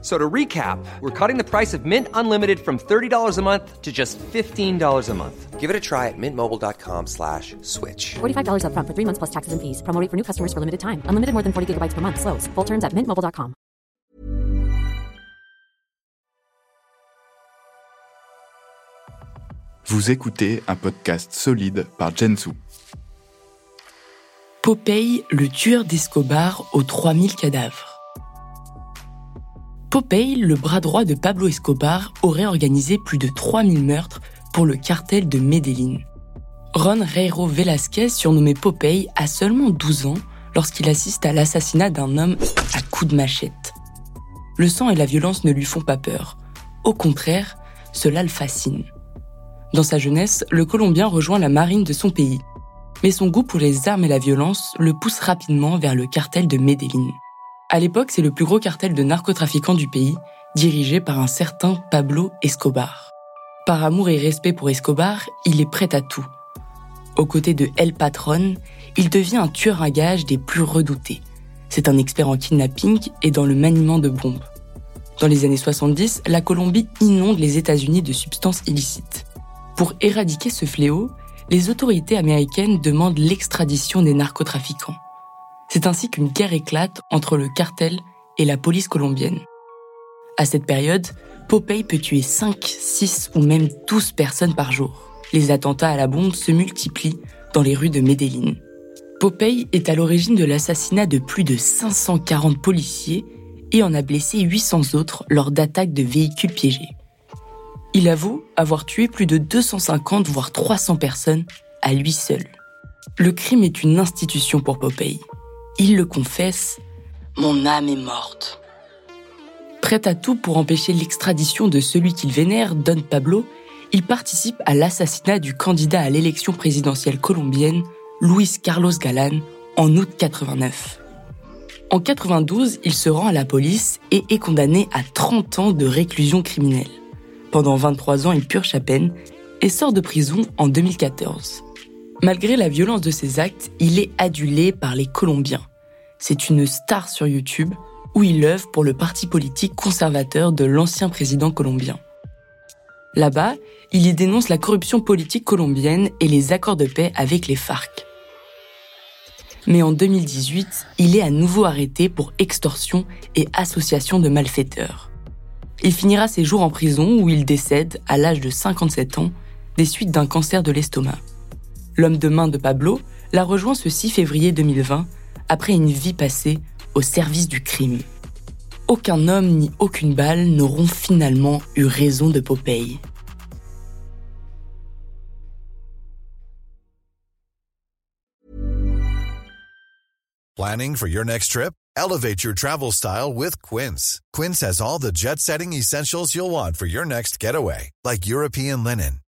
So to recap, we're cutting the price of Mint Unlimited from $30 a month to just $15 a month. Give it a try at mintmobile.com slash switch. $45 upfront for three months plus taxes and fees. Promo rate for new customers for limited time. Unlimited more than 40 gigabytes per month. Slows. Full terms at mintmobile.com. Vous écoutez un podcast solide par Jensu. Popeye, le tueur d'Escobar aux 3000 cadavres. Popeye, le bras droit de Pablo Escobar, aurait organisé plus de 3000 meurtres pour le cartel de Medellín. Ron Reiro Velasquez, surnommé Popeye, a seulement 12 ans lorsqu'il assiste à l'assassinat d'un homme à coups de machette. Le sang et la violence ne lui font pas peur. Au contraire, cela le fascine. Dans sa jeunesse, le Colombien rejoint la marine de son pays. Mais son goût pour les armes et la violence le pousse rapidement vers le cartel de Medellín. À l'époque, c'est le plus gros cartel de narcotrafiquants du pays, dirigé par un certain Pablo Escobar. Par amour et respect pour Escobar, il est prêt à tout. Aux côtés de El Patron, il devient un tueur à gages des plus redoutés. C'est un expert en kidnapping et dans le maniement de bombes. Dans les années 70, la Colombie inonde les États-Unis de substances illicites. Pour éradiquer ce fléau, les autorités américaines demandent l'extradition des narcotrafiquants. C'est ainsi qu'une guerre éclate entre le cartel et la police colombienne. À cette période, Popeye peut tuer 5, 6 ou même 12 personnes par jour. Les attentats à la bombe se multiplient dans les rues de Medellín. Popeye est à l'origine de l'assassinat de plus de 540 policiers et en a blessé 800 autres lors d'attaques de véhicules piégés. Il avoue avoir tué plus de 250 voire 300 personnes à lui seul. Le crime est une institution pour Popeye. Il le confesse, mon âme est morte. Prêt à tout pour empêcher l'extradition de celui qu'il vénère, Don Pablo, il participe à l'assassinat du candidat à l'élection présidentielle colombienne, Luis Carlos Galán, en août 89. En 92, il se rend à la police et est condamné à 30 ans de réclusion criminelle. Pendant 23 ans, il purge sa peine et sort de prison en 2014. Malgré la violence de ses actes, il est adulé par les Colombiens. C'est une star sur YouTube où il œuvre pour le parti politique conservateur de l'ancien président colombien. Là-bas, il y dénonce la corruption politique colombienne et les accords de paix avec les FARC. Mais en 2018, il est à nouveau arrêté pour extorsion et association de malfaiteurs. Il finira ses jours en prison où il décède à l'âge de 57 ans des suites d'un cancer de l'estomac. L'homme de main de Pablo l'a rejoint ce 6 février 2020 après une vie passée au service du crime. Aucun homme ni aucune balle n'auront finalement eu raison de Popeye. Planning for your next trip? Elevate your travel style with Quince. Quince has all the jet setting essentials you'll want for your next getaway, like European linen